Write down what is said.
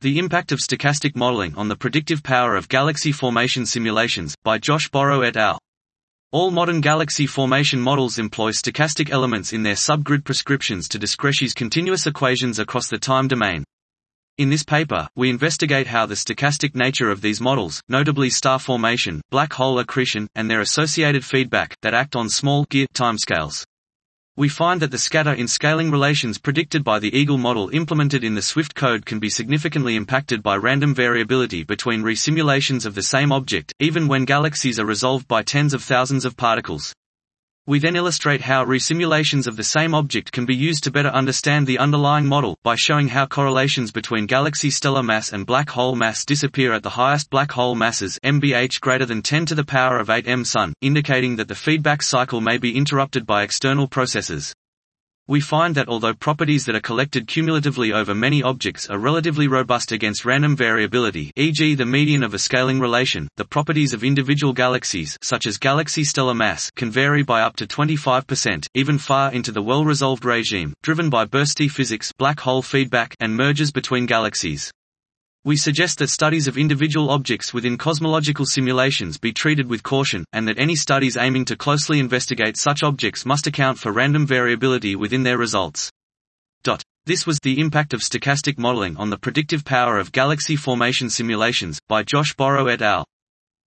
The Impact of Stochastic Modeling on the Predictive Power of Galaxy Formation Simulations, by Josh Borrow et al. All modern galaxy formation models employ stochastic elements in their subgrid prescriptions to discretize continuous equations across the time domain. In this paper, we investigate how the stochastic nature of these models, notably star formation, black hole accretion, and their associated feedback, that act on small gear timescales. We find that the scatter in scaling relations predicted by the Eagle model implemented in the Swift code can be significantly impacted by random variability between resimulations of the same object, even when galaxies are resolved by tens of thousands of particles. We then illustrate how resimulations of the same object can be used to better understand the underlying model, by showing how correlations between galaxy stellar mass and black hole mass disappear at the highest black hole masses MBH greater than 10 to the power of 8 m Sun, indicating that the feedback cycle may be interrupted by external processes. We find that although properties that are collected cumulatively over many objects are relatively robust against random variability e.g. the median of a scaling relation, the properties of individual galaxies such as galaxy stellar mass can vary by up to 25%, even far into the well-resolved regime, driven by bursty physics black hole feedback and mergers between galaxies. We suggest that studies of individual objects within cosmological simulations be treated with caution, and that any studies aiming to closely investigate such objects must account for random variability within their results. Dot. This was The Impact of Stochastic Modeling on the Predictive Power of Galaxy Formation Simulations, by Josh Borrow et al.